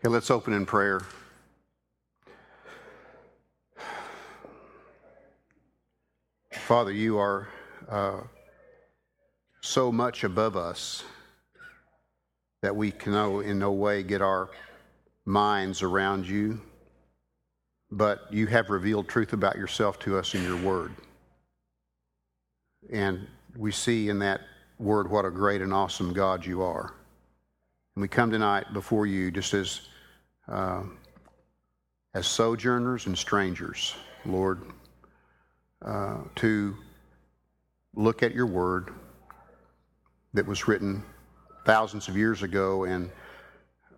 Okay, let's open in prayer. Father, you are uh, so much above us that we can no, in no way get our minds around you, but you have revealed truth about yourself to us in your word. And we see in that word what a great and awesome God you are. And we come tonight before you just as, uh, as sojourners and strangers, Lord, uh, to look at your word that was written thousands of years ago and,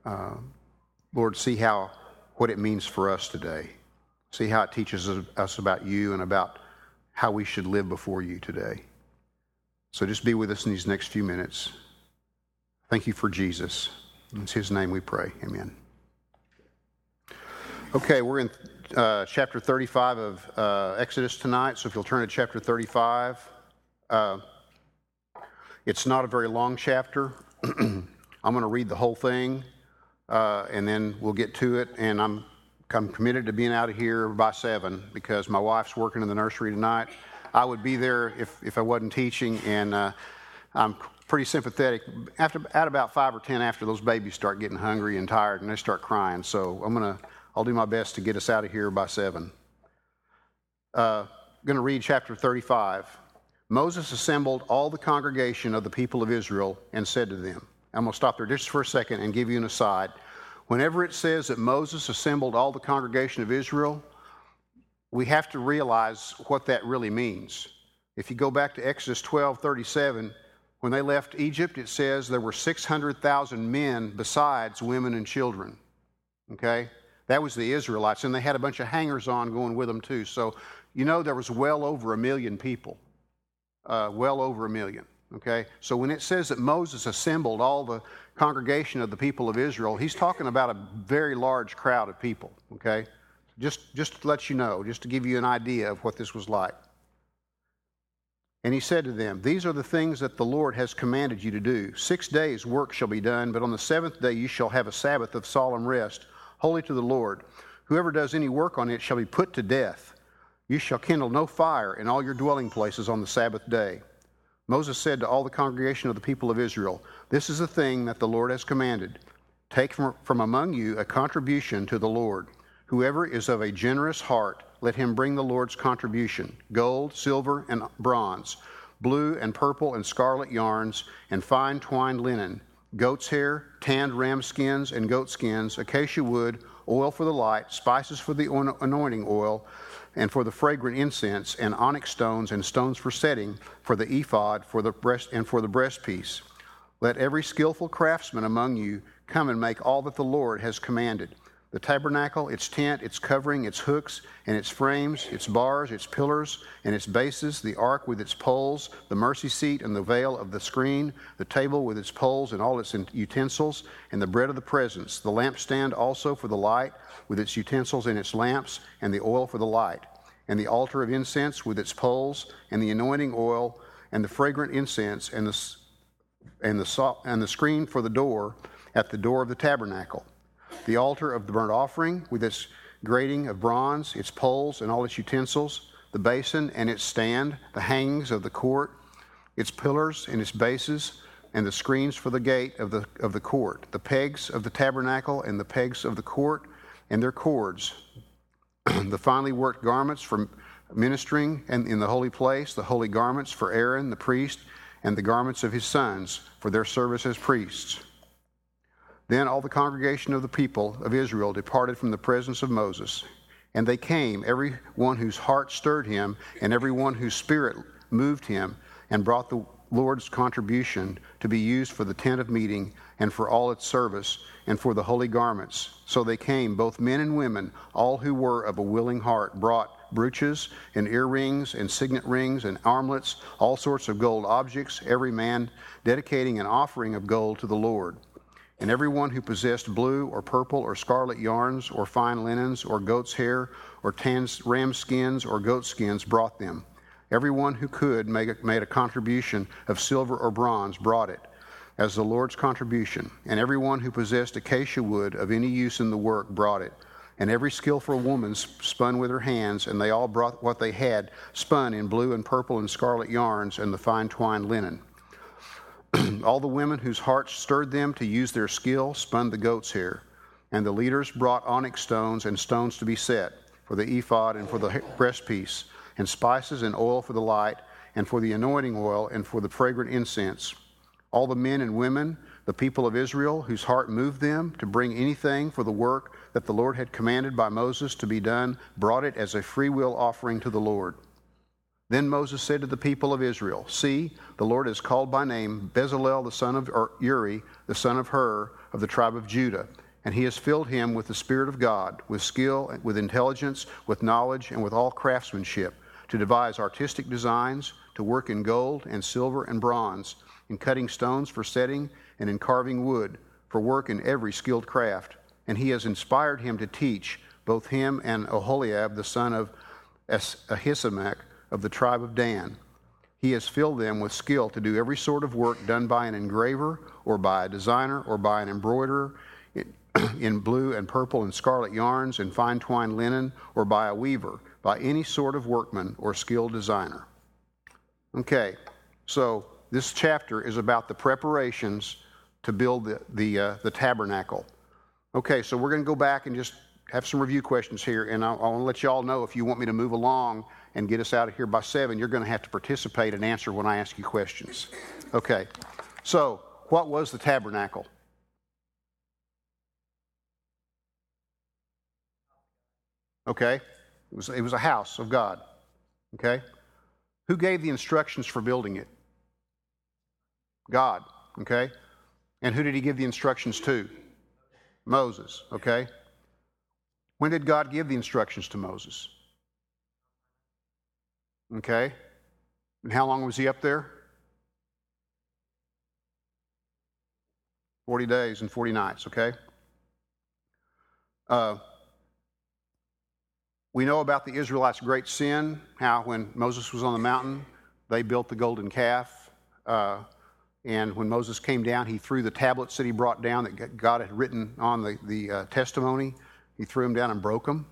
uh, Lord, see how what it means for us today. See how it teaches us about you and about how we should live before you today. So just be with us in these next few minutes. Thank you for Jesus. It's his name we pray. Amen. Okay, we're in uh, chapter 35 of uh, Exodus tonight. So if you'll turn to chapter 35, uh, it's not a very long chapter. I'm going to read the whole thing uh, and then we'll get to it. And I'm, I'm committed to being out of here by 7 because my wife's working in the nursery tonight. I would be there if, if I wasn't teaching, and uh, I'm pretty sympathetic. After at about five or ten, after those babies start getting hungry and tired, and they start crying, so I'm gonna I'll do my best to get us out of here by seven. Uh, to read chapter 35. Moses assembled all the congregation of the people of Israel and said to them, I'm to stop there just for a second and give you an aside. Whenever it says that Moses assembled all the congregation of Israel, we have to realize what that really means. If you go back to Exodus 12 37, when they left Egypt, it says there were 600,000 men besides women and children. Okay? That was the Israelites, and they had a bunch of hangers on going with them too. So, you know, there was well over a million people. Uh, well over a million. Okay? So when it says that Moses assembled all the congregation of the people of Israel, he's talking about a very large crowd of people. Okay? Just, just to let you know, just to give you an idea of what this was like. And he said to them, These are the things that the Lord has commanded you to do. Six days' work shall be done, but on the seventh day you shall have a Sabbath of solemn rest, holy to the Lord. Whoever does any work on it shall be put to death. You shall kindle no fire in all your dwelling places on the Sabbath day. Moses said to all the congregation of the people of Israel, This is the thing that the Lord has commanded. Take from, from among you a contribution to the Lord. Whoever is of a generous heart, let him bring the Lord's contribution gold, silver, and bronze, blue and purple and scarlet yarns, and fine twined linen, goat's hair, tanned ram skins and goat skins, acacia wood, oil for the light, spices for the anointing oil, and for the fragrant incense, and onyx stones and stones for setting, for the ephod, for the breast, and for the breastpiece. Let every skillful craftsman among you come and make all that the Lord has commanded the tabernacle, its tent, its covering, its hooks, and its frames, its bars, its pillars, and its bases, the ark with its poles, the mercy seat and the veil of the screen, the table with its poles and all its utensils, and the bread of the presence, the lampstand also for the light, with its utensils and its lamps, and the oil for the light, and the altar of incense with its poles, and the anointing oil, and the fragrant incense, and the, and the, and the screen for the door at the door of the tabernacle the altar of the burnt offering with its grating of bronze, its poles and all its utensils, the basin and its stand, the hangings of the court, its pillars and its bases, and the screens for the gate of the, of the court, the pegs of the tabernacle and the pegs of the court, and their cords, the finely worked garments for ministering and in the holy place, the holy garments for Aaron the priest, and the garments of his sons for their service as priests then all the congregation of the people of Israel departed from the presence of Moses. And they came, every one whose heart stirred him, and every one whose spirit moved him, and brought the Lord's contribution to be used for the tent of meeting, and for all its service, and for the holy garments. So they came, both men and women, all who were of a willing heart, brought brooches, and earrings, and signet rings, and armlets, all sorts of gold objects, every man dedicating an offering of gold to the Lord. And everyone who possessed blue or purple or scarlet yarns or fine linens or goat's hair or tanned ram skins or goat skins brought them. Everyone who could make made a contribution of silver or bronze brought it. as the Lord's contribution, and everyone who possessed acacia wood of any use in the work brought it. And every skillful woman spun with her hands, and they all brought what they had spun in blue and purple and scarlet yarns and the fine twined linen. all the women whose hearts stirred them to use their skill spun the goat's hair. And the leaders brought onyx stones and stones to be set for the ephod and for the breastpiece, and spices and oil for the light, and for the anointing oil, and for the fragrant incense. All the men and women, the people of Israel, whose heart moved them to bring anything for the work that the Lord had commanded by Moses to be done, brought it as a freewill offering to the Lord. Then Moses said to the people of Israel, See, the Lord has called by name Bezalel the son of Uri, the son of Hur, of the tribe of Judah, and he has filled him with the Spirit of God, with skill, with intelligence, with knowledge, and with all craftsmanship, to devise artistic designs, to work in gold and silver and bronze, in cutting stones for setting, and in carving wood, for work in every skilled craft. And he has inspired him to teach, both him and Oholiab, the son of Ahisamach, of the tribe of Dan. He has filled them with skill to do every sort of work done by an engraver, or by a designer, or by an embroiderer in blue and purple and scarlet yarns and fine twined linen, or by a weaver, by any sort of workman or skilled designer. Okay, so this chapter is about the preparations to build the, the, uh, the tabernacle. Okay, so we're going to go back and just have some review questions here, and I, I want to let you all know if you want me to move along and get us out of here by seven, you're going to have to participate and answer when I ask you questions. Okay, so what was the tabernacle? Okay, it was, it was a house of God. Okay, who gave the instructions for building it? God. Okay, and who did he give the instructions to? Moses. Okay, when did God give the instructions to Moses? Okay? And how long was he up there? 40 days and 40 nights, okay? Uh, we know about the Israelites' great sin, how when Moses was on the mountain, they built the golden calf. Uh, and when Moses came down, he threw the tablets that he brought down that God had written on the, the uh, testimony, he threw them down and broke them.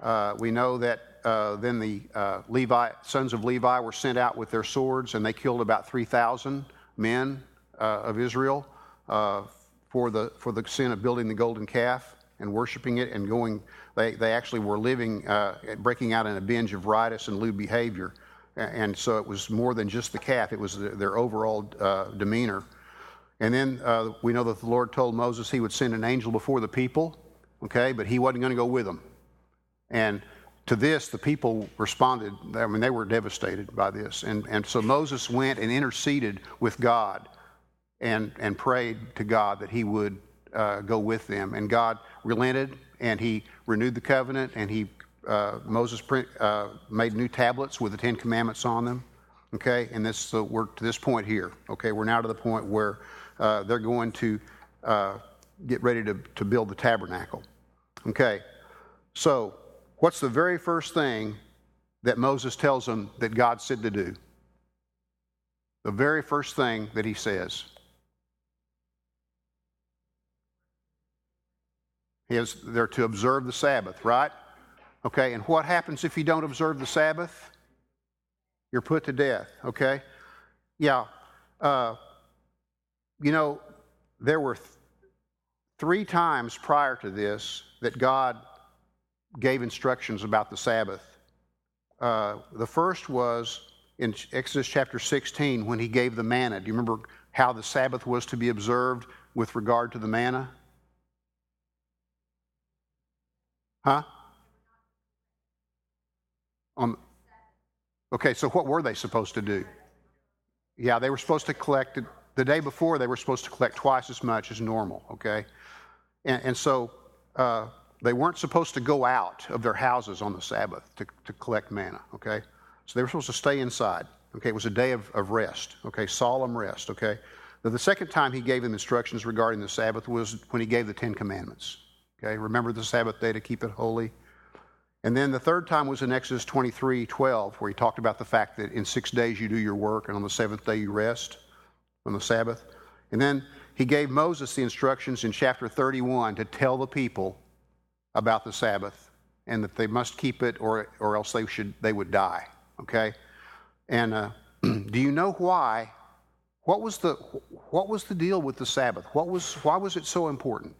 Uh, we know that uh, then the uh, Levi, sons of Levi were sent out with their swords, and they killed about 3,000 men uh, of Israel uh, for, the, for the sin of building the golden calf and worshiping it and going. They, they actually were living, uh, breaking out in a binge of riotous and lewd behavior. And so it was more than just the calf, it was their overall demeanor. And then we know that the Lord told Moses he would send an angel before the people, okay, but he wasn't going to go with them. And to this, the people responded. I mean, they were devastated by this. And, and so Moses went and interceded with God and, and prayed to God that he would uh, go with them. And God relented and he renewed the covenant and he, uh, Moses print, uh, made new tablets with the Ten Commandments on them. Okay, and this, so we're to this point here. Okay, we're now to the point where uh, they're going to uh, get ready to, to build the tabernacle. Okay, so What's the very first thing that Moses tells them that God said to do? The very first thing that he says. Is, they're to observe the Sabbath, right? Okay, and what happens if you don't observe the Sabbath? You're put to death, okay? Yeah. Uh, you know, there were th- three times prior to this that God gave instructions about the Sabbath. Uh, the first was in Exodus chapter 16 when he gave the manna. Do you remember how the Sabbath was to be observed with regard to the manna? Huh? Um, okay, so what were they supposed to do? Yeah, they were supposed to collect, the day before, they were supposed to collect twice as much as normal, okay? And, and so uh, they weren't supposed to go out of their houses on the Sabbath to, to collect manna, okay? So they were supposed to stay inside. Okay, it was a day of, of rest, okay, solemn rest, okay? Now, the second time he gave them instructions regarding the Sabbath was when he gave the Ten Commandments. Okay, remember the Sabbath day to keep it holy. And then the third time was in Exodus 23 12, where he talked about the fact that in six days you do your work, and on the seventh day you rest on the Sabbath. And then he gave Moses the instructions in chapter 31 to tell the people about the Sabbath and that they must keep it or, or else they, should, they would die. Okay? And uh, do you know why? What was, the, what was the deal with the Sabbath? What was, why was it so important?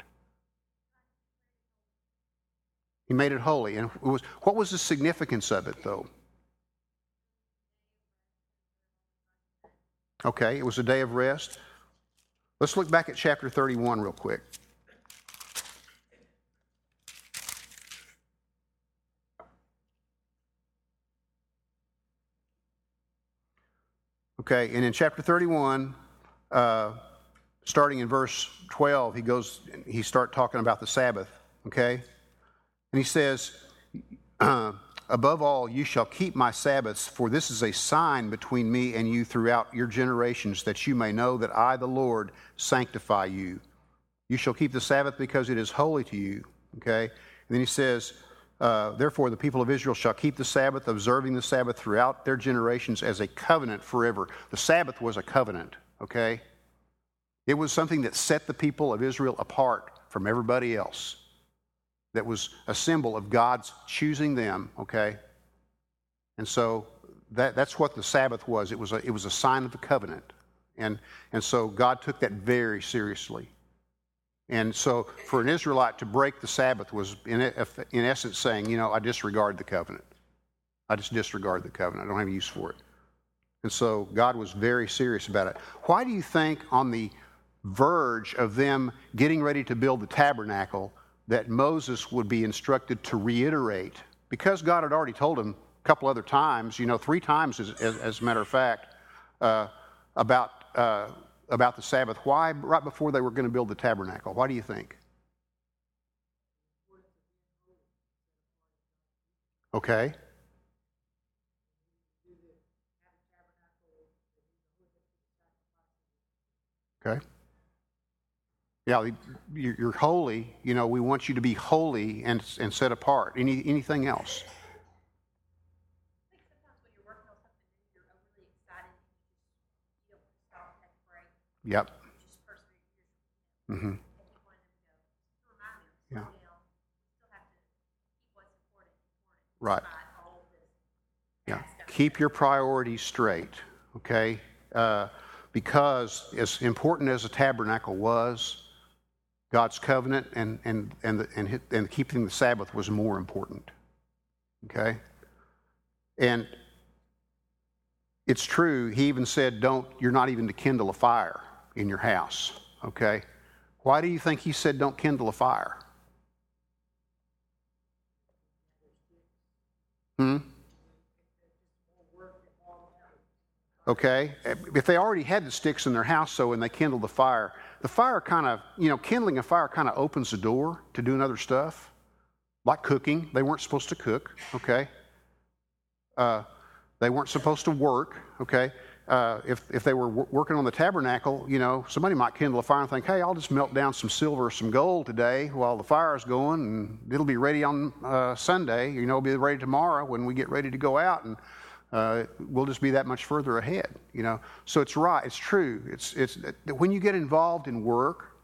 He made it holy. And it was, what was the significance of it, though? Okay, it was a day of rest. Let's look back at chapter 31 real quick. Okay, and in chapter 31, uh, starting in verse 12, he goes, he start talking about the Sabbath, okay? And he says, Above all, you shall keep my Sabbaths, for this is a sign between me and you throughout your generations, that you may know that I, the Lord, sanctify you. You shall keep the Sabbath because it is holy to you. Okay? And then he says, uh, Therefore, the people of Israel shall keep the Sabbath, observing the Sabbath throughout their generations as a covenant forever. The Sabbath was a covenant. Okay? It was something that set the people of Israel apart from everybody else that was a symbol of God's choosing them, okay? And so that, that's what the Sabbath was. It was, a, it was a sign of the covenant. And, and so God took that very seriously. And so for an Israelite to break the Sabbath was, in, in essence, saying, you know, I disregard the covenant. I just disregard the covenant. I don't have use for it. And so God was very serious about it. Why do you think on the verge of them getting ready to build the tabernacle, that Moses would be instructed to reiterate, because God had already told him a couple other times, you know, three times as, as, as a matter of fact, uh, about, uh, about the Sabbath. Why, right before they were going to build the tabernacle? Why do you think? Okay. Okay. Yeah, you're holy. You know, we want you to be holy and, and set apart. Any, anything else? Yep. Mm-hmm. Yeah. Right. Yeah. Keep your priorities straight, okay? Uh, because as important as the tabernacle was, God's covenant and, and, and, the, and, and keeping the Sabbath was more important. Okay? And it's true, he even said, Don't, you're not even to kindle a fire in your house. Okay? Why do you think he said, Don't kindle a fire? Hmm? Okay? If they already had the sticks in their house, so when they kindled the fire, the fire kind of, you know, kindling a fire kind of opens the door to doing other stuff, like cooking. They weren't supposed to cook, okay? Uh, they weren't supposed to work, okay? Uh, if, if they were w- working on the tabernacle, you know, somebody might kindle a fire and think, hey, I'll just melt down some silver or some gold today while the fire is going, and it'll be ready on uh, Sunday. You know, it'll be ready tomorrow when we get ready to go out. And uh, we'll just be that much further ahead, you know. So it's right, it's true. It's, it's, when you get involved in work,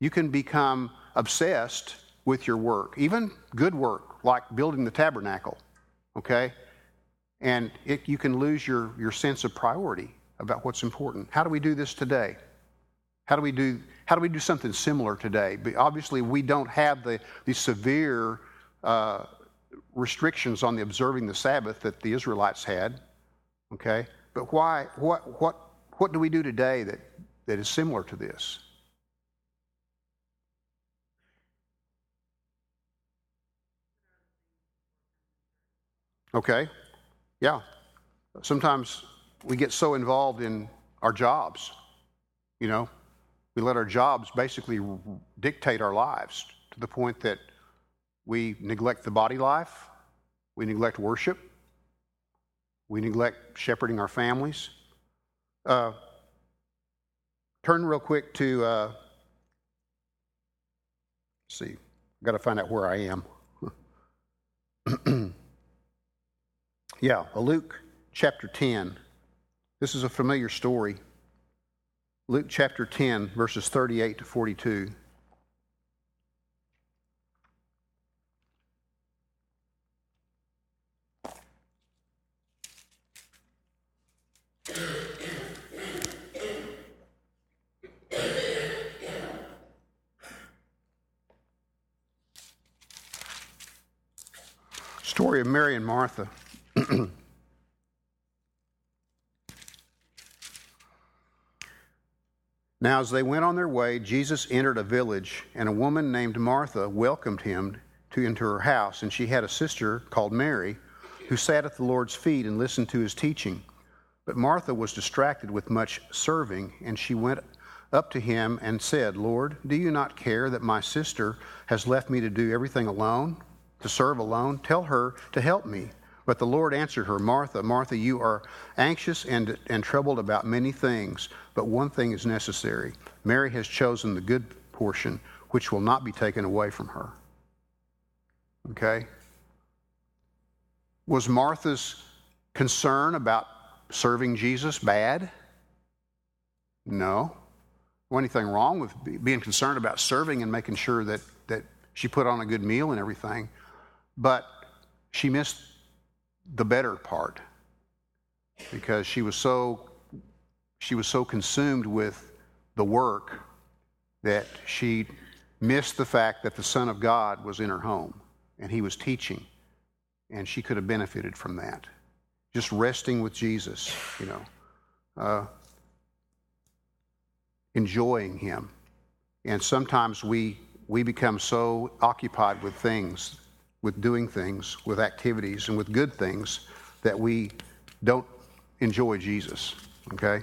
you can become obsessed with your work, even good work, like building the tabernacle, okay? And it, you can lose your, your sense of priority about what's important. How do we do this today? How do we do, how do, we do something similar today? But obviously, we don't have the, the severe uh, restrictions on the observing the Sabbath that the Israelites had. Okay? But why, what, what, what do we do today that, that is similar to this? Okay? Yeah. Sometimes we get so involved in our jobs, you know, we let our jobs basically dictate our lives to the point that we neglect the body life, we neglect worship, we neglect shepherding our families. Uh, turn real quick to, uh, see, I've got to find out where I am. yeah, Luke chapter 10. This is a familiar story. Luke chapter 10, verses 38 to 42. Story of Mary and Martha. Now, as they went on their way, Jesus entered a village, and a woman named Martha welcomed him to into her house, and she had a sister called Mary, who sat at the Lord's feet and listened to his teaching. But Martha was distracted with much serving, and she went up to him and said, Lord, do you not care that my sister has left me to do everything alone, to serve alone? Tell her to help me. But the Lord answered her, Martha, Martha, you are anxious and, and troubled about many things, but one thing is necessary. Mary has chosen the good portion, which will not be taken away from her. Okay? Was Martha's concern about serving Jesus bad? No. anything wrong with being concerned about serving and making sure that, that she put on a good meal and everything. But she missed the better part because she was so she was so consumed with the work that she missed the fact that the son of god was in her home and he was teaching and she could have benefited from that. Just resting with jesus you know uh, enjoying him. And sometimes we we become so occupied with things with doing things, with activities, and with good things that we don't enjoy Jesus. Okay?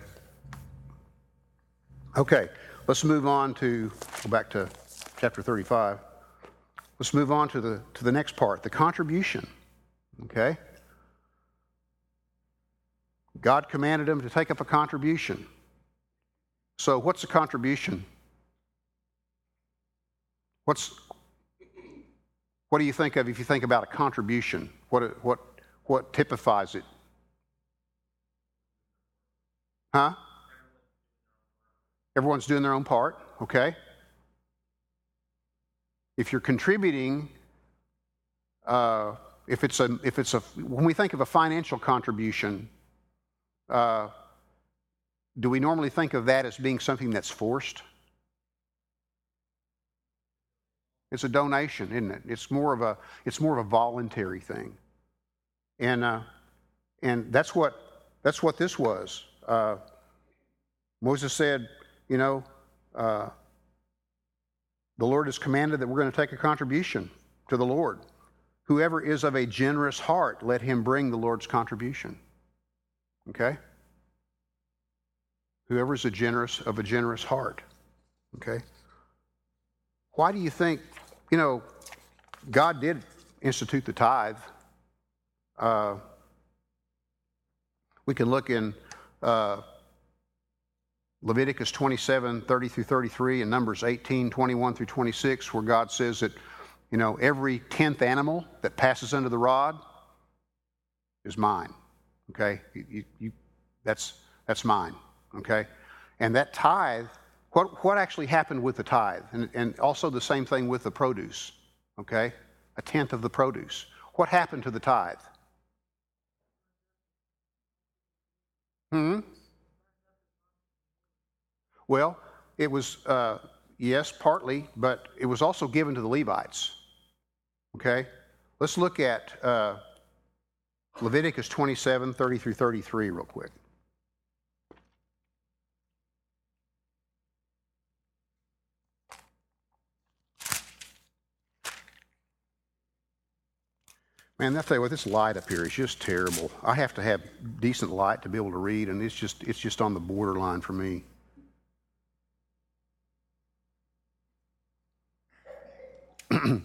Okay, let's move on to go back to chapter 35. Let's move on to the to the next part, the contribution. Okay? God commanded him to take up a contribution. So, what's a contribution? What's what do you think of if you think about a contribution? What, what, what typifies it? Huh? Everyone's doing their own part, okay? If you're contributing, uh, if it's a, if it's a, when we think of a financial contribution, uh, do we normally think of that as being something that's forced? It's a donation, isn't it? It's more of a it's more of a voluntary thing, and uh, and that's what that's what this was. Uh, Moses said, you know, uh, the Lord has commanded that we're going to take a contribution to the Lord. Whoever is of a generous heart, let him bring the Lord's contribution. Okay? Whoever is a generous of a generous heart. Okay? Why do you think you know, God did institute the tithe. Uh, we can look in uh, Leviticus 27, 30 through 33, and Numbers 18, 21 through 26, where God says that, you know, every tenth animal that passes under the rod is mine. Okay? You, you, that's, that's mine. Okay? And that tithe what, what actually happened with the tithe? And, and also the same thing with the produce, okay? A tenth of the produce. What happened to the tithe? Hmm? Well, it was, uh, yes, partly, but it was also given to the Levites. Okay? Let's look at uh, Leviticus 27 30 through 33 real quick. Man, I tell you what, this light up here is just terrible. I have to have decent light to be able to read, and it's just it's just on the borderline for me.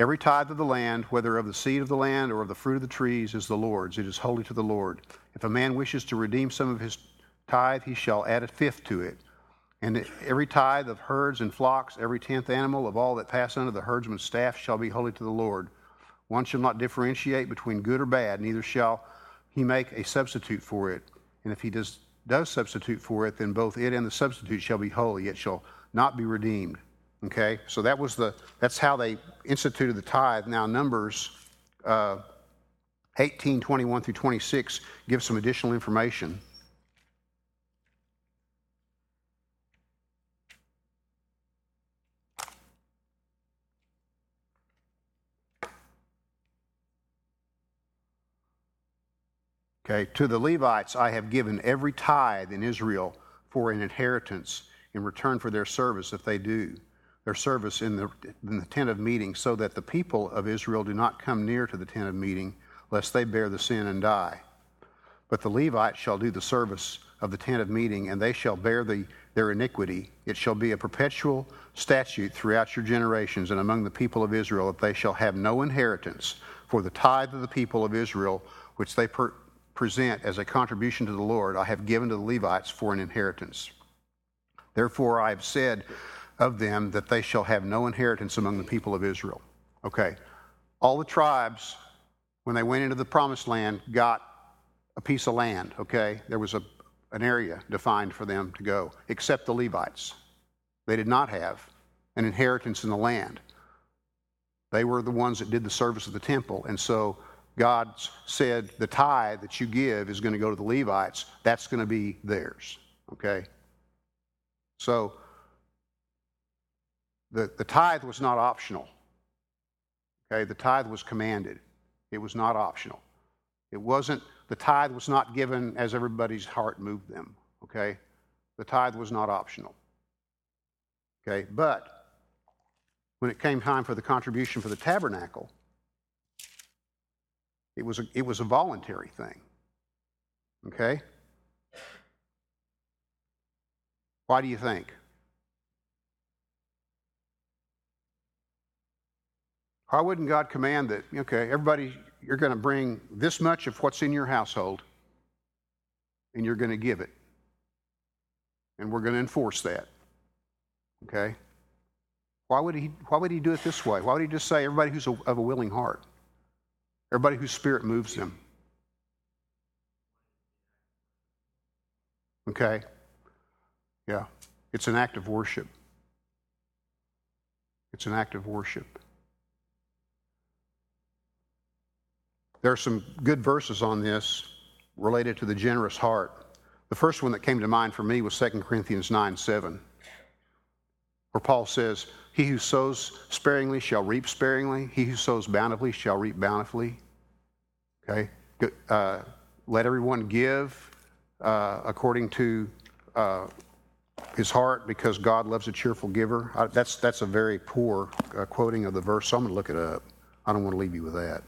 Every tithe of the land, whether of the seed of the land or of the fruit of the trees, is the Lord's. It is holy to the Lord. If a man wishes to redeem some of his tithe, he shall add a fifth to it. And every tithe of herds and flocks, every tenth animal of all that pass under the herdsman's staff shall be holy to the Lord. One shall not differentiate between good or bad, neither shall he make a substitute for it. And if he does does substitute for it, then both it and the substitute shall be holy. It shall not be redeemed. Okay, so that was the that's how they instituted the tithe. Now Numbers uh, 18, 21 through 26 give some additional information. Okay, to the Levites I have given every tithe in Israel for an inheritance in return for their service if they do their service in the, in the tent of meeting, so that the people of Israel do not come near to the tent of meeting, lest they bear the sin and die. But the Levites shall do the service of the tent of meeting, and they shall bear the, their iniquity. It shall be a perpetual statute throughout your generations and among the people of Israel that they shall have no inheritance for the tithe of the people of Israel, which they per- present as a contribution to the Lord, I have given to the Levites for an inheritance. Therefore, I have said of them that they shall have no inheritance among the people of Israel. Okay. All the tribes, when they went into the promised land, got a piece of land, okay? There was a, an area defined for them to go, except the Levites. They did not have an inheritance in the land. They were the ones that did the service of the temple. And so God said, the tithe that you give is going to go to the Levites. That's going to be theirs. Okay? So the, the tithe was not optional. Okay? The tithe was commanded, it was not optional. It wasn't, the tithe was not given as everybody's heart moved them. Okay? The tithe was not optional. Okay? But when it came time for the contribution for the tabernacle, it was a, it was a voluntary thing. Okay? Why do you think? Why wouldn't God command that, okay, everybody, you're going to bring this much of what's in your household and you're going to give it? And we're going to enforce that. Okay? Why would he, why would he do it this way? Why would he just say everybody who's a, of a willing heart? Everybody whose spirit moves them. Okay? Yeah. It's an act of worship. It's an act of worship. There are some good verses on this related to the generous heart. The first one that came to mind for me was 2 Corinthians 9 7, where Paul says, He who sows sparingly shall reap sparingly, he who sows bountifully shall reap bountifully. Okay? Uh, let everyone give uh, according to uh, his heart because God loves a cheerful giver. I, that's, that's a very poor uh, quoting of the verse, so I'm going to look it up. I don't want to leave you with that.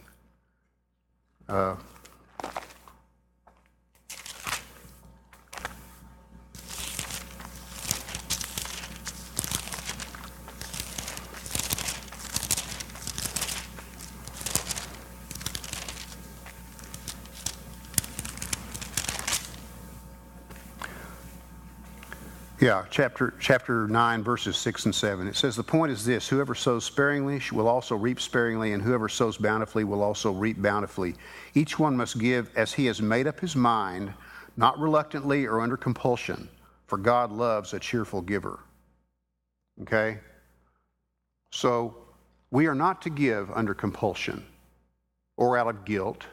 Yeah, chapter chapter 9 verses 6 and 7. It says the point is this, whoever sows sparingly will also reap sparingly and whoever sows bountifully will also reap bountifully. Each one must give as he has made up his mind, not reluctantly or under compulsion, for God loves a cheerful giver. Okay? So, we are not to give under compulsion or out of guilt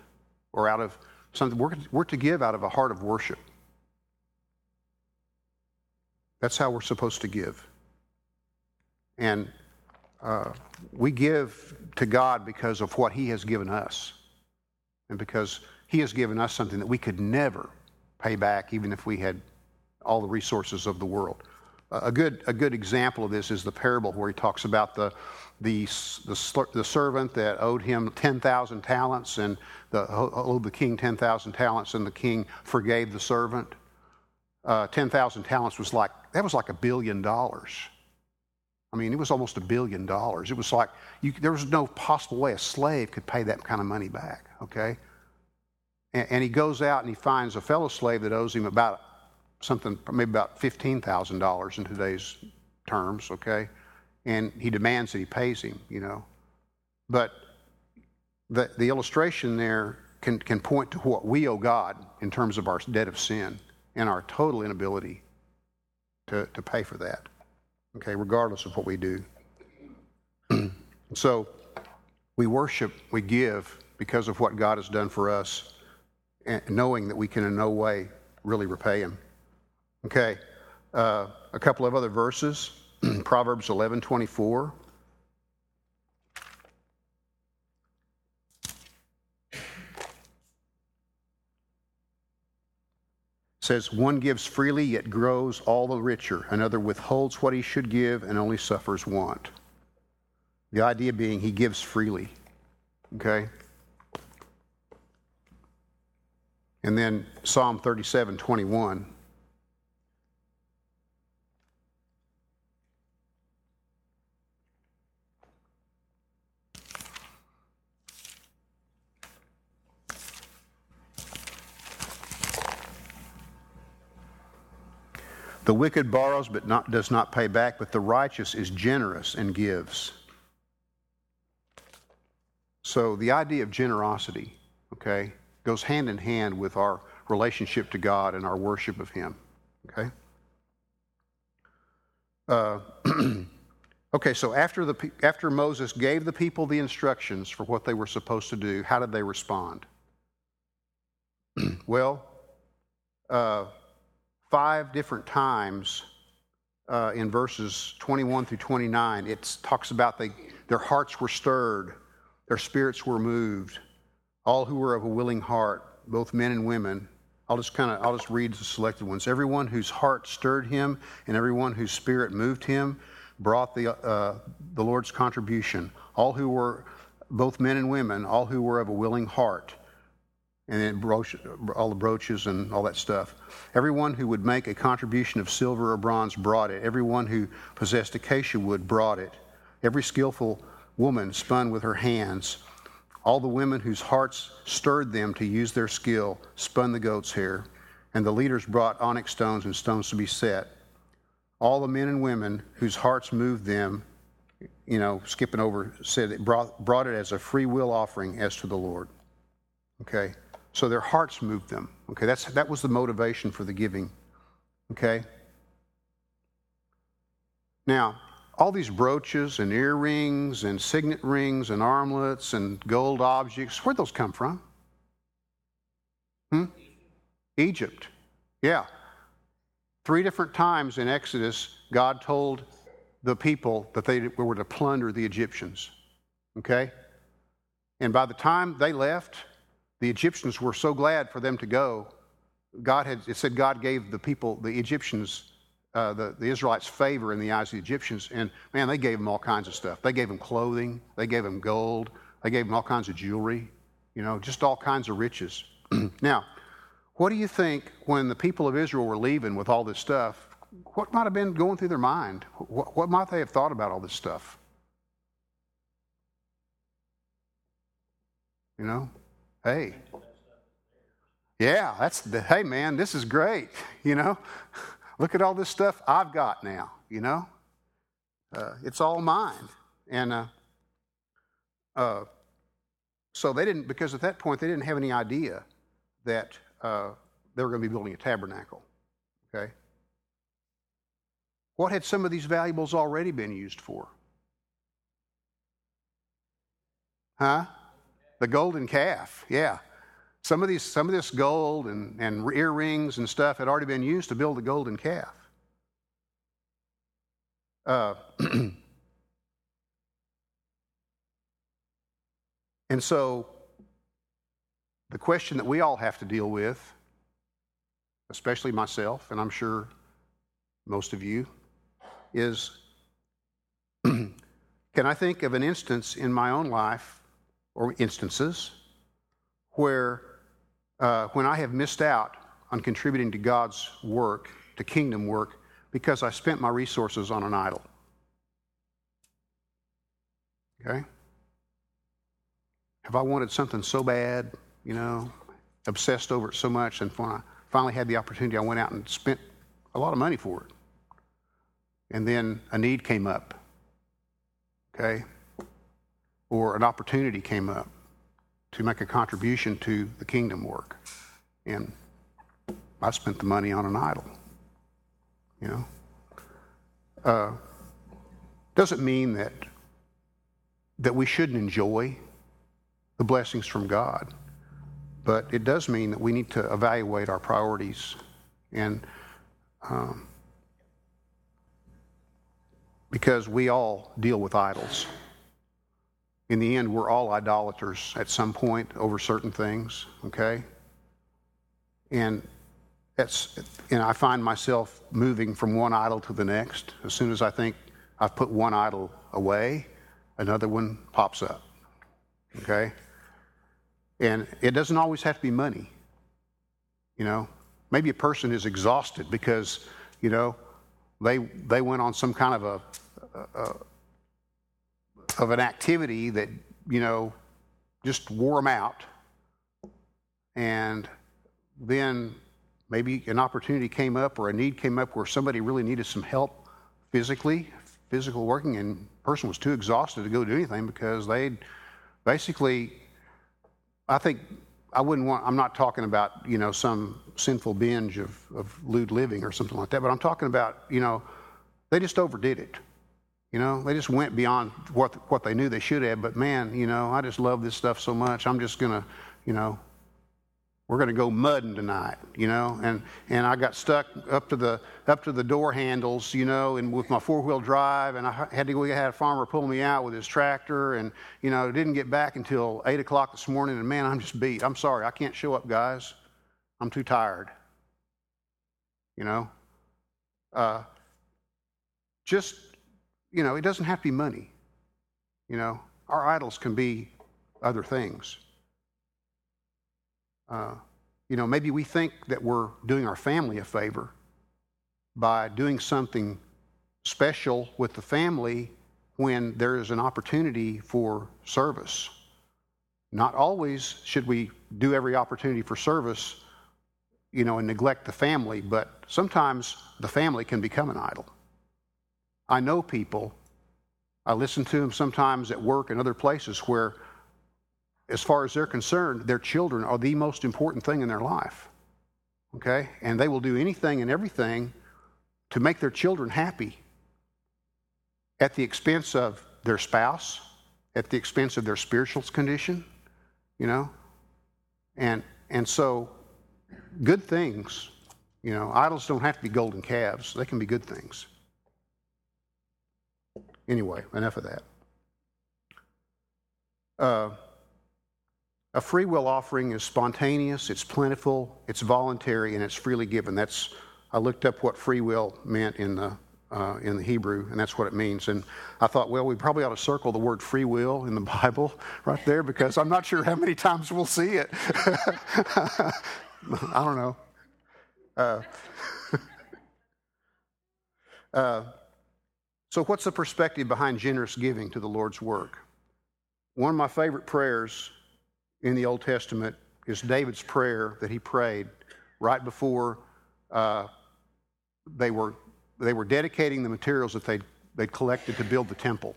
or out of something. We're, we're to give out of a heart of worship. That's how we're supposed to give. And uh, we give to God because of what He has given us, and because He has given us something that we could never pay back, even if we had all the resources of the world. a good, a good example of this is the parable where he talks about the, the, the, the servant that owed him 10,000 talents and the, owed the king 10,000 talents, and the king forgave the servant uh, 10,000 talents was like, that was like a billion dollars. I mean, it was almost a billion dollars. It was like, you, there was no possible way a slave could pay that kind of money back, okay? And, and he goes out and he finds a fellow slave that owes him about something, maybe about $15,000 in today's terms, okay? And he demands that he pays him, you know. But the, the illustration there can, can point to what we owe God in terms of our debt of sin and our total inability to, to pay for that, okay, regardless of what we do. so we worship, we give because of what God has done for us, and knowing that we can in no way really repay Him. Okay, uh, a couple of other verses Proverbs 11 24. Says, One gives freely, yet grows all the richer. Another withholds what he should give and only suffers want. The idea being he gives freely. Okay? And then Psalm 37 21. The wicked borrows but not, does not pay back, but the righteous is generous and gives. So the idea of generosity, okay, goes hand in hand with our relationship to God and our worship of Him, okay? Uh, okay, so after, the, after Moses gave the people the instructions for what they were supposed to do, how did they respond? well, uh, five different times uh, in verses 21 through 29, it talks about they, their hearts were stirred, their spirits were moved, all who were of a willing heart, both men and women. I'll just kind of I'll just read the selected ones. Everyone whose heart stirred him and everyone whose spirit moved him brought the uh, the Lord's contribution. All who were both men and women, all who were of a willing heart and then brooch, all the brooches and all that stuff. Everyone who would make a contribution of silver or bronze brought it. Everyone who possessed acacia wood brought it. Every skillful woman spun with her hands. All the women whose hearts stirred them to use their skill spun the goat's hair. And the leaders brought onyx stones and stones to be set. All the men and women whose hearts moved them, you know, skipping over, said it brought, brought it as a free will offering as to the Lord. Okay? So their hearts moved them. Okay, that's, that was the motivation for the giving. Okay? Now, all these brooches and earrings and signet rings and armlets and gold objects, where'd those come from? Hmm? Egypt. Yeah. Three different times in Exodus, God told the people that they were to plunder the Egyptians. Okay? And by the time they left, the Egyptians were so glad for them to go. God had, it said God gave the people, the Egyptians, uh, the, the Israelites favor in the eyes of the Egyptians. And man, they gave them all kinds of stuff. They gave them clothing, they gave them gold, they gave them all kinds of jewelry, you know, just all kinds of riches. now, what do you think when the people of Israel were leaving with all this stuff? What might have been going through their mind? What, what might they have thought about all this stuff? You know? Hey. Yeah, that's the, hey man, this is great. You know, look at all this stuff I've got now, you know? Uh, it's all mine. And uh, uh, so they didn't, because at that point they didn't have any idea that uh, they were going to be building a tabernacle. Okay? What had some of these valuables already been used for? Huh? The golden calf, yeah. Some of, these, some of this gold and, and earrings and stuff had already been used to build the golden calf. Uh, and so, the question that we all have to deal with, especially myself, and I'm sure most of you, is can I think of an instance in my own life or instances where uh, when I have missed out on contributing to God's work, to kingdom work, because I spent my resources on an idol. Okay? Have I wanted something so bad, you know, obsessed over it so much, and when I finally had the opportunity, I went out and spent a lot of money for it. And then a need came up. Okay? Or an opportunity came up to make a contribution to the kingdom work. And I spent the money on an idol. You know? Uh, doesn't mean that, that we shouldn't enjoy the blessings from God, but it does mean that we need to evaluate our priorities and um, because we all deal with idols. In the end, we're all idolaters at some point over certain things, okay? And that's, and I find myself moving from one idol to the next. As soon as I think I've put one idol away, another one pops up, okay? And it doesn't always have to be money, you know? Maybe a person is exhausted because, you know, they, they went on some kind of a, a, of an activity that, you know, just wore them out. And then maybe an opportunity came up or a need came up where somebody really needed some help physically, physical working, and person was too exhausted to go do anything because they'd basically, I think I wouldn't want, I'm not talking about, you know, some sinful binge of, of lewd living or something like that, but I'm talking about, you know, they just overdid it. You know, they just went beyond what, what they knew they should have. But man, you know, I just love this stuff so much. I'm just going to, you know, we're going to go mudding tonight, you know, and and I got stuck up to the up to the door handles, you know, and with my four wheel drive, and I had to go. had a farmer pull me out with his tractor, and you know, didn't get back until eight o'clock this morning. And man, I'm just beat. I'm sorry, I can't show up, guys. I'm too tired. You know, uh, just you know, it doesn't have to be money. You know, our idols can be other things. Uh, you know, maybe we think that we're doing our family a favor by doing something special with the family when there is an opportunity for service. Not always should we do every opportunity for service, you know, and neglect the family, but sometimes the family can become an idol. I know people, I listen to them sometimes at work and other places where as far as they're concerned, their children are the most important thing in their life. Okay? And they will do anything and everything to make their children happy at the expense of their spouse, at the expense of their spiritual condition, you know? And and so good things, you know, idols don't have to be golden calves. They can be good things. Anyway, enough of that. Uh, a free will offering is spontaneous, it's plentiful, it's voluntary, and it's freely given. That's I looked up what free will meant in the uh, in the Hebrew, and that's what it means. And I thought, well, we probably ought to circle the word free will in the Bible right there because I'm not sure how many times we'll see it. I don't know. Uh, uh, so, what's the perspective behind generous giving to the Lord's work? One of my favorite prayers in the Old Testament is David's prayer that he prayed right before uh, they, were, they were dedicating the materials that they'd, they'd collected to build the temple.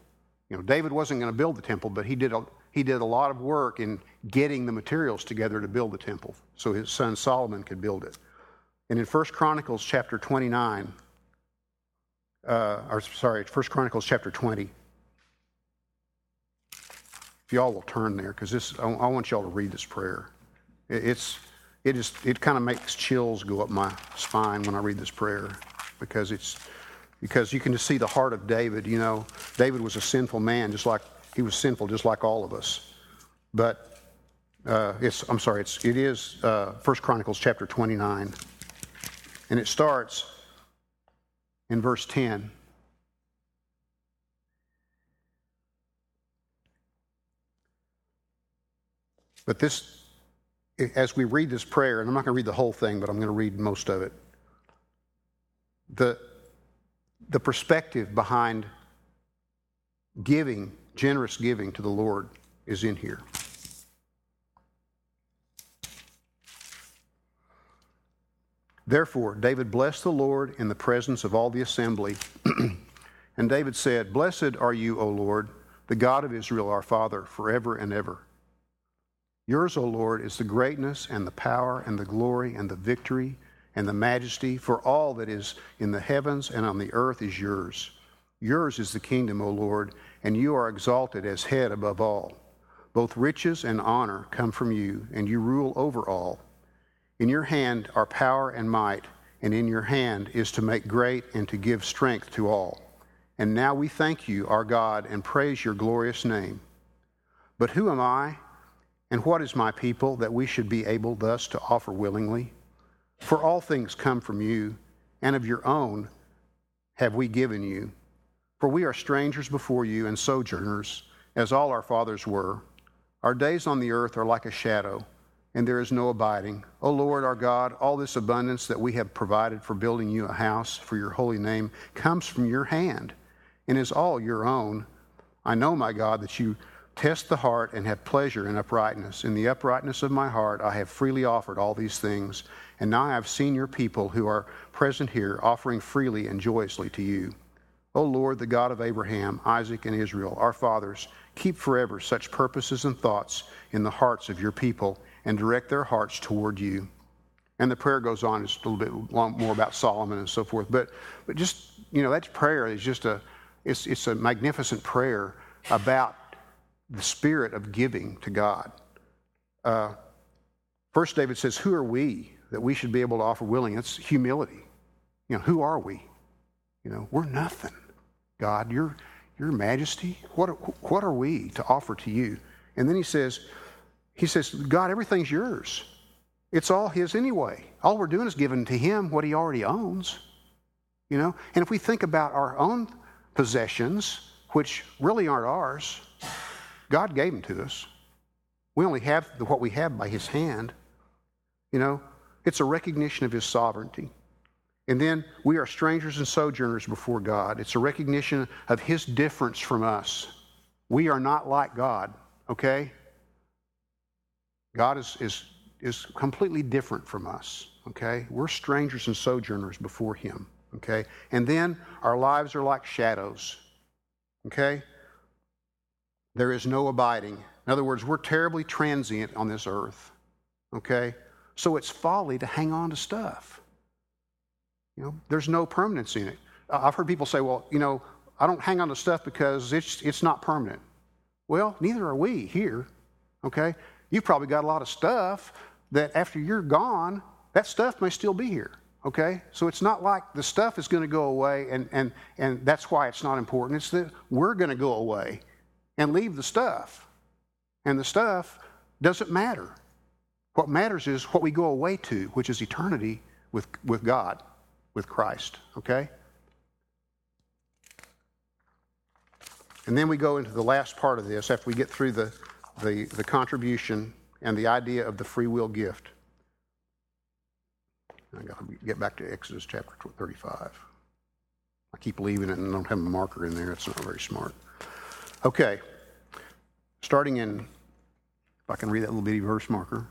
You know, David wasn't going to build the temple, but he did, a, he did a lot of work in getting the materials together to build the temple so his son Solomon could build it. And in 1 Chronicles chapter 29, uh, or sorry, 1 Chronicles chapter 20, if y'all will turn there, because this, I, I, want y'all to read this prayer. It, it's, it it kind of makes chills go up my spine when I read this prayer, because it's, because you can just see the heart of David. You know, David was a sinful man, just like he was sinful, just like all of us. But uh, it's, I'm sorry, it's, it is uh, 1 Chronicles chapter 29, and it starts in verse 10. But this, as we read this prayer, and I'm not going to read the whole thing, but I'm going to read most of it. The, the perspective behind giving, generous giving to the Lord, is in here. Therefore, David blessed the Lord in the presence of all the assembly. and David said, Blessed are you, O Lord, the God of Israel, our Father, forever and ever. Yours, O Lord, is the greatness and the power and the glory and the victory and the majesty, for all that is in the heavens and on the earth is yours. Yours is the kingdom, O Lord, and you are exalted as head above all. Both riches and honor come from you, and you rule over all. In your hand are power and might, and in your hand is to make great and to give strength to all. And now we thank you, our God, and praise your glorious name. But who am I, and what is my people, that we should be able thus to offer willingly? For all things come from you, and of your own have we given you. For we are strangers before you and sojourners, as all our fathers were. Our days on the earth are like a shadow, and there is no abiding. O Lord our God, all this abundance that we have provided for building you a house for your holy name comes from your hand and is all your own. I know, my God, that you test the heart and have pleasure in uprightness. In the uprightness of my heart, I have freely offered all these things. And now I have seen your people who are present here offering freely and joyously to you. O Lord, the God of Abraham, Isaac, and Israel, our fathers, keep forever such purposes and thoughts in the hearts of your people and direct their hearts toward you. And the prayer goes on, it's a little bit more about Solomon and so forth. But, but just, you know, that prayer is just a, it's, it's a magnificent prayer about the spirit of giving to God. Uh, first, David says, Who are we that we should be able to offer willing? It's humility. You know, who are we? You know, we're nothing. God, your, your majesty, what, what are we to offer to you? And then he says, he says, God, everything's yours. It's all his anyway. All we're doing is giving to him what he already owns. You know? And if we think about our own possessions, which really aren't ours, God gave them to us. We only have what we have by his hand. You know, it's a recognition of his sovereignty. And then we are strangers and sojourners before God. It's a recognition of his difference from us. We are not like God, okay? God is, is, is completely different from us, okay? We're strangers and sojourners before him, okay? And then our lives are like shadows, okay? There is no abiding. In other words, we're terribly transient on this earth, okay? So it's folly to hang on to stuff. You know, there's no permanence in it. I've heard people say, well, you know, I don't hang on to stuff because it's, it's not permanent. Well, neither are we here, okay? You've probably got a lot of stuff that after you're gone, that stuff may still be here, okay? So it's not like the stuff is going to go away and, and, and that's why it's not important. It's that we're going to go away and leave the stuff. And the stuff doesn't matter. What matters is what we go away to, which is eternity with, with God with Christ, okay? And then we go into the last part of this after we get through the, the, the contribution and the idea of the free will gift. I got to get back to Exodus chapter 35. I keep leaving it and don't have a marker in there. It's not very smart. Okay. Starting in, if I can read that little bitty verse marker.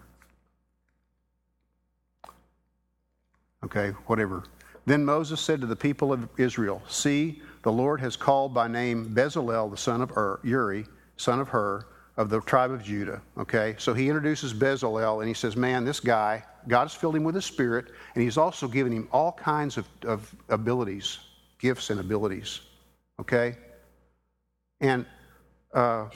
Okay, whatever. Then Moses said to the people of Israel, See, the Lord has called by name Bezalel, the son of Ur, Uri, son of Hur, of the tribe of Judah. Okay, so he introduces Bezalel and he says, Man, this guy, God has filled him with his spirit, and he's also given him all kinds of, of abilities, gifts and abilities. Okay? And uh,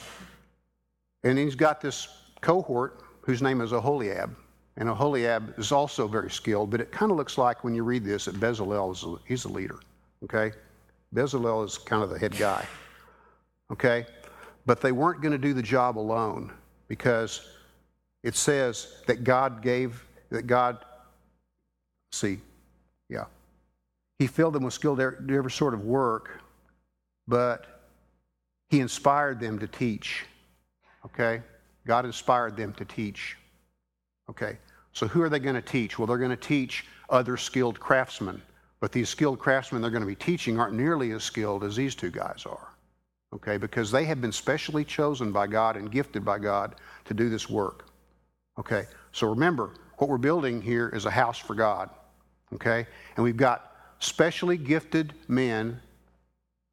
and he's got this cohort whose name is Aholiab. And Aholiab is also very skilled, but it kind of looks like when you read this that Bezalel is a, he's the leader. Okay? Bezalel is kind of the head guy. Okay? But they weren't going to do the job alone because it says that God gave, that God, see, yeah. He filled them with skill to every sort of work, but he inspired them to teach. Okay? God inspired them to teach. Okay? So who are they going to teach? Well, they're going to teach other skilled craftsmen. But these skilled craftsmen they're going to be teaching aren't nearly as skilled as these two guys are. Okay? Because they have been specially chosen by God and gifted by God to do this work. Okay? So remember, what we're building here is a house for God. Okay? And we've got specially gifted men,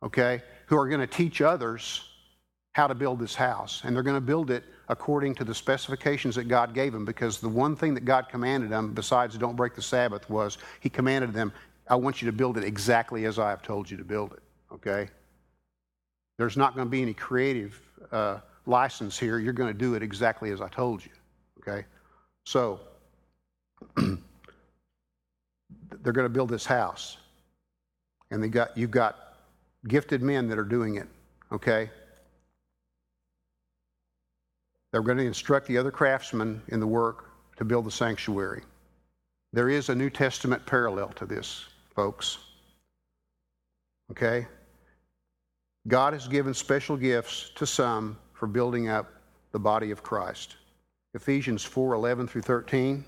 okay, who are going to teach others how to build this house. And they're going to build it according to the specifications that God gave them because the one thing that God commanded them, besides don't break the Sabbath, was He commanded them, I want you to build it exactly as I have told you to build it. Okay? There's not going to be any creative uh, license here. You're going to do it exactly as I told you. Okay? So, they're going to build this house. And they got, you've got gifted men that are doing it. Okay? They're going to instruct the other craftsmen in the work to build the sanctuary. There is a New Testament parallel to this, folks. Okay? God has given special gifts to some for building up the body of Christ. Ephesians 4 11 through 13.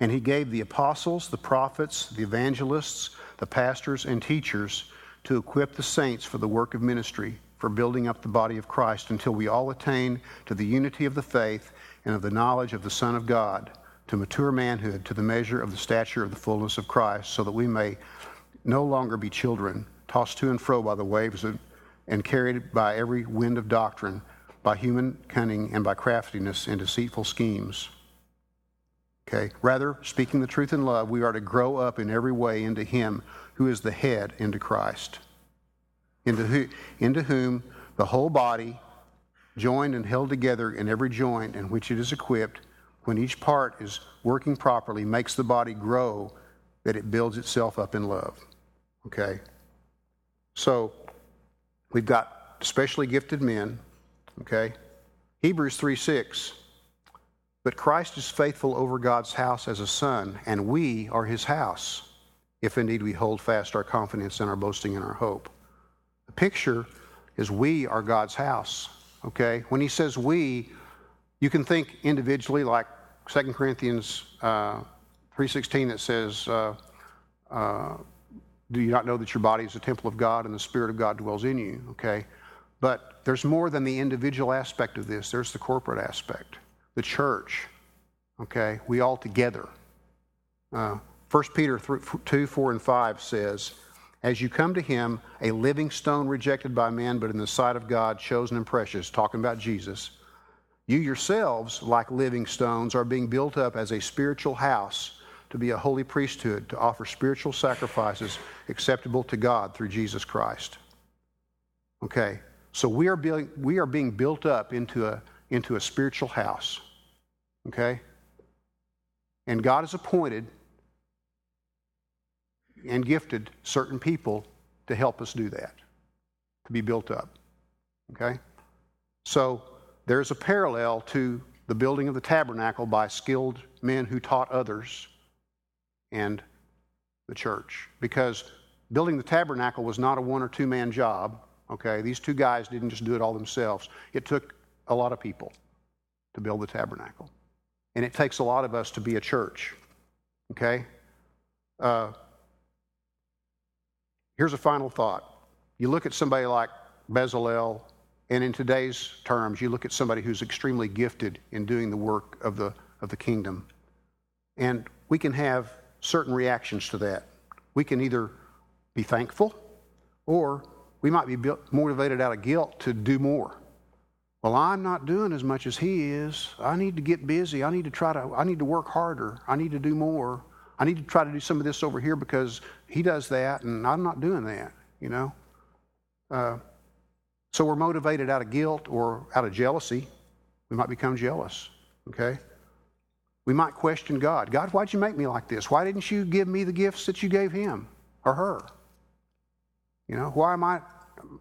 And he gave the apostles, the prophets, the evangelists, the pastors, and teachers to equip the saints for the work of ministry, for building up the body of Christ until we all attain to the unity of the faith and of the knowledge of the Son of God, to mature manhood, to the measure of the stature of the fullness of Christ, so that we may no longer be children, tossed to and fro by the waves and carried by every wind of doctrine, by human cunning and by craftiness and deceitful schemes. Okay? Rather, speaking the truth in love, we are to grow up in every way into Him who is the head, into Christ, into, who, into whom the whole body, joined and held together in every joint in which it is equipped, when each part is working properly, makes the body grow that it builds itself up in love. Okay? So, we've got specially gifted men. Okay? Hebrews 3 6 but Christ is faithful over God's house as a son, and we are his house, if indeed we hold fast our confidence and our boasting and our hope. The picture is we are God's house, okay? When he says we, you can think individually like 2 Corinthians uh, 3.16 that says, uh, uh, do you not know that your body is a temple of God and the Spirit of God dwells in you, okay? But there's more than the individual aspect of this. There's the corporate aspect the church, okay, we all together. Uh, 1 Peter 2 4 and 5 says, As you come to him, a living stone rejected by men, but in the sight of God, chosen and precious, talking about Jesus, you yourselves, like living stones, are being built up as a spiritual house to be a holy priesthood, to offer spiritual sacrifices acceptable to God through Jesus Christ. Okay, so we are being, we are being built up into a, into a spiritual house. Okay? And God has appointed and gifted certain people to help us do that, to be built up. Okay? So there's a parallel to the building of the tabernacle by skilled men who taught others and the church. Because building the tabernacle was not a one or two man job. Okay? These two guys didn't just do it all themselves, it took a lot of people to build the tabernacle. And it takes a lot of us to be a church. Okay? Uh, here's a final thought. You look at somebody like Bezalel, and in today's terms, you look at somebody who's extremely gifted in doing the work of the, of the kingdom. And we can have certain reactions to that. We can either be thankful, or we might be motivated out of guilt to do more. Well, I'm not doing as much as he is. I need to get busy. I need to try to, I need to work harder. I need to do more. I need to try to do some of this over here because he does that and I'm not doing that, you know? Uh, so we're motivated out of guilt or out of jealousy. We might become jealous, okay? We might question God. God, why'd you make me like this? Why didn't you give me the gifts that you gave him or her? You know, why am I,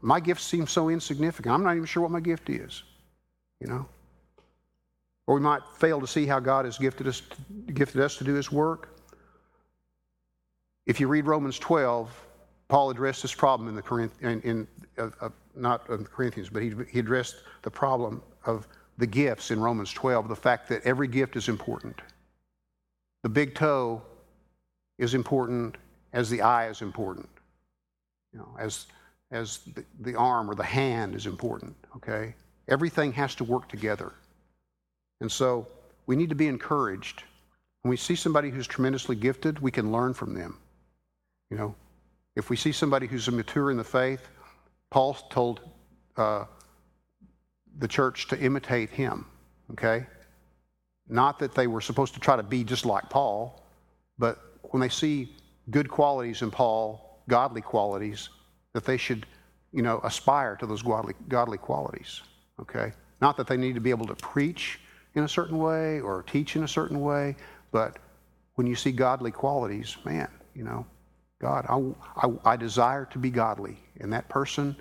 my gift seems so insignificant. I'm not even sure what my gift is you know. Or we might fail to see how God has gifted us, gifted us to do His work. If you read Romans 12, Paul addressed this problem in the Corinth, in, in uh, uh, not in the Corinthians, but he, he addressed the problem of the gifts in Romans 12, the fact that every gift is important. The big toe is important as the eye is important. You know, as as the, the arm or the hand is important, okay? Everything has to work together. And so we need to be encouraged. When we see somebody who's tremendously gifted, we can learn from them. You know, if we see somebody who's mature in the faith, Paul told uh, the church to imitate him, okay? Not that they were supposed to try to be just like Paul, but when they see good qualities in Paul, godly qualities, that they should, you know, aspire to those godly, godly qualities, okay? Not that they need to be able to preach in a certain way or teach in a certain way, but when you see godly qualities, man, you know, God, I, I, I desire to be godly, and that person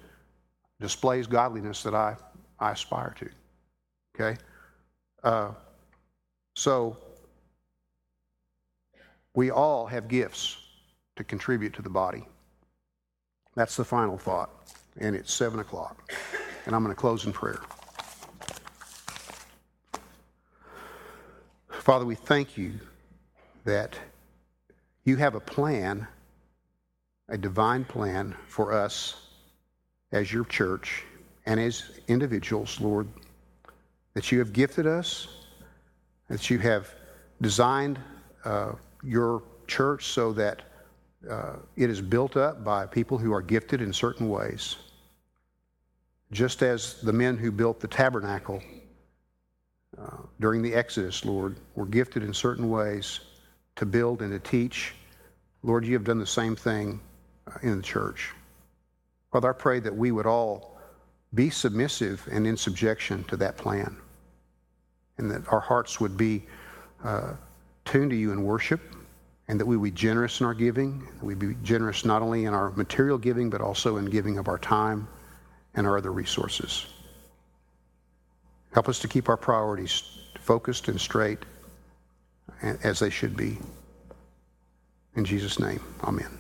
displays godliness that I, I aspire to. Okay? Uh, so, we all have gifts to contribute to the body. That's the final thought. And it's 7 o'clock. And I'm going to close in prayer. Father, we thank you that you have a plan, a divine plan for us as your church and as individuals, Lord, that you have gifted us, that you have designed uh, your church so that uh, it is built up by people who are gifted in certain ways. Just as the men who built the tabernacle uh, during the Exodus, Lord, were gifted in certain ways to build and to teach. Lord, you have done the same thing uh, in the church. Father, I pray that we would all be submissive and in subjection to that plan, and that our hearts would be uh, tuned to you in worship, and that we be generous in our giving. We'd be generous not only in our material giving, but also in giving of our time and our other resources. Help us to keep our priorities focused and straight as they should be. In Jesus' name, amen.